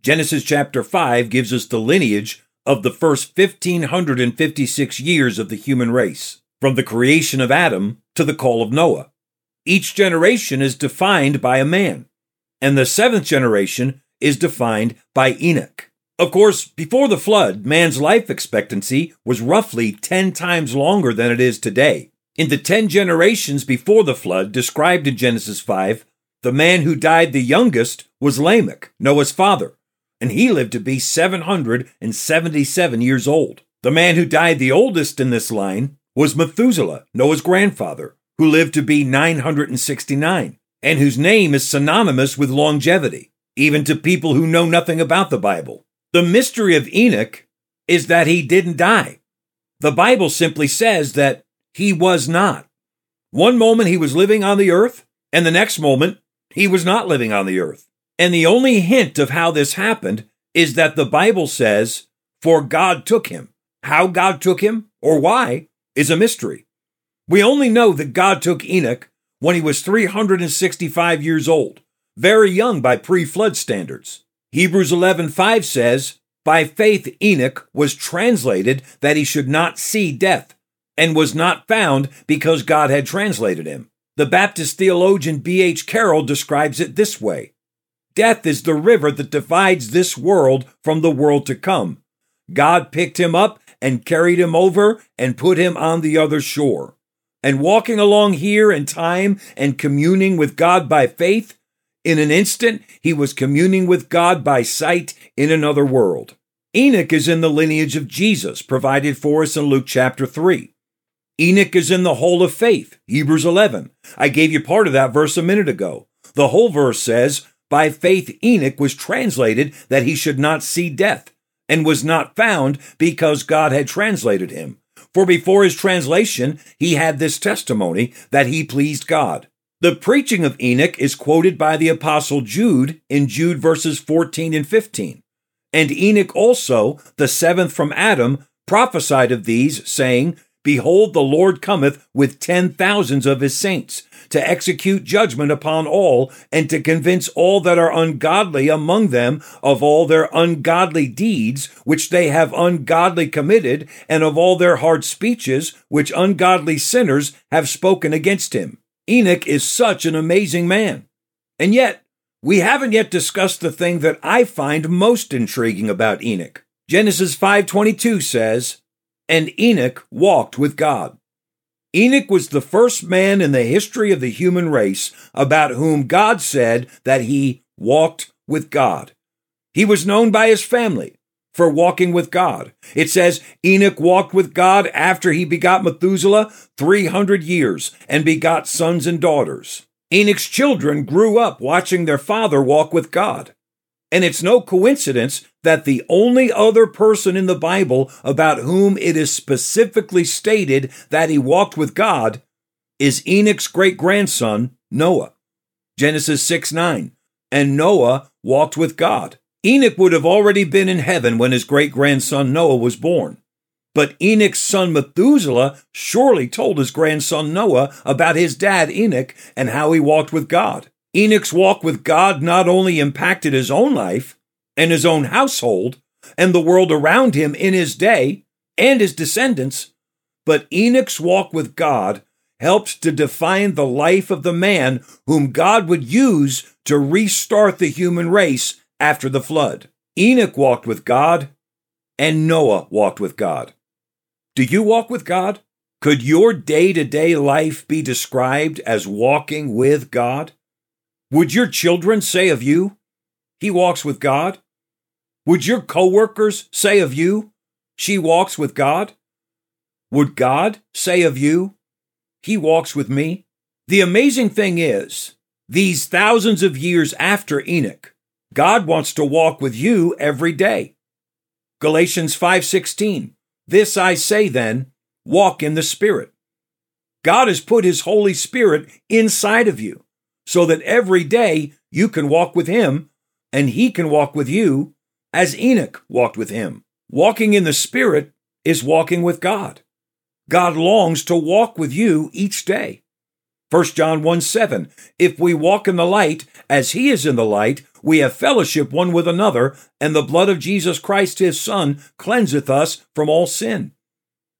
Genesis chapter 5 gives us the lineage of the first 1556 years of the human race, from the creation of Adam to the call of Noah. Each generation is defined by a man, and the seventh generation is defined by Enoch. Of course, before the flood, man's life expectancy was roughly 10 times longer than it is today. In the 10 generations before the flood described in Genesis 5, the man who died the youngest was Lamech, Noah's father and he lived to be 777 years old. The man who died the oldest in this line was Methuselah, Noah's grandfather, who lived to be 969, and whose name is synonymous with longevity, even to people who know nothing about the Bible. The mystery of Enoch is that he didn't die. The Bible simply says that he was not. One moment he was living on the earth, and the next moment he was not living on the earth. And the only hint of how this happened is that the Bible says, For God took him. How God took him or why is a mystery. We only know that God took Enoch when he was 365 years old, very young by pre-flood standards. Hebrews 11:5 says, "By faith Enoch was translated that he should not see death, and was not found because God had translated him." The Baptist theologian B.H. Carroll describes it this way Death is the river that divides this world from the world to come. God picked him up and carried him over and put him on the other shore. And walking along here in time and communing with God by faith, in an instant he was communing with God by sight in another world. Enoch is in the lineage of Jesus, provided for us in Luke chapter 3. Enoch is in the hall of faith, Hebrews 11. I gave you part of that verse a minute ago. The whole verse says, by faith, Enoch was translated that he should not see death, and was not found because God had translated him. For before his translation, he had this testimony that he pleased God. The preaching of Enoch is quoted by the apostle Jude in Jude verses 14 and 15. And Enoch also, the seventh from Adam, prophesied of these, saying, Behold, the Lord cometh with ten thousands of his saints to execute judgment upon all, and to convince all that are ungodly among them of all their ungodly deeds which they have ungodly committed, and of all their hard speeches which ungodly sinners have spoken against him. Enoch is such an amazing man. And yet, we haven't yet discussed the thing that I find most intriguing about Enoch. Genesis 5:22 says, "And Enoch walked with God." Enoch was the first man in the history of the human race about whom God said that he walked with God. He was known by his family for walking with God. It says Enoch walked with God after he begot Methuselah 300 years and begot sons and daughters. Enoch's children grew up watching their father walk with God. And it's no coincidence that the only other person in the Bible about whom it is specifically stated that he walked with God is Enoch's great grandson, Noah. Genesis 6 9. And Noah walked with God. Enoch would have already been in heaven when his great grandson Noah was born. But Enoch's son Methuselah surely told his grandson Noah about his dad Enoch and how he walked with God. Enoch's walk with God not only impacted his own life and his own household and the world around him in his day and his descendants, but Enoch's walk with God helped to define the life of the man whom God would use to restart the human race after the flood. Enoch walked with God and Noah walked with God. Do you walk with God? Could your day to day life be described as walking with God? Would your children say of you, he walks with God? Would your coworkers say of you, she walks with God? Would God say of you, he walks with me? The amazing thing is, these thousands of years after Enoch, God wants to walk with you every day. Galatians 5:16 This I say then, walk in the Spirit. God has put his Holy Spirit inside of you so that every day you can walk with him and he can walk with you as Enoch walked with him. Walking in the Spirit is walking with God. God longs to walk with you each day. 1 John 1 7. If we walk in the light as he is in the light, we have fellowship one with another, and the blood of Jesus Christ his Son cleanseth us from all sin.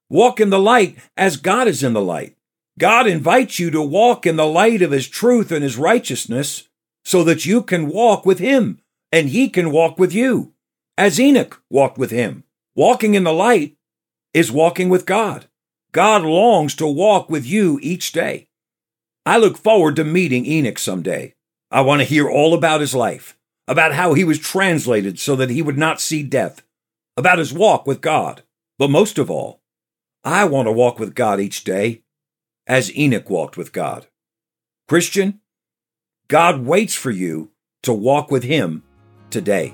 Walk in the light as God is in the light. God invites you to walk in the light of his truth and his righteousness so that you can walk with him and he can walk with you, as Enoch walked with him. Walking in the light is walking with God. God longs to walk with you each day. I look forward to meeting Enoch someday. I want to hear all about his life, about how he was translated so that he would not see death, about his walk with God. But most of all, I want to walk with God each day as Enoch walked with God. Christian, God waits for you to walk with him today.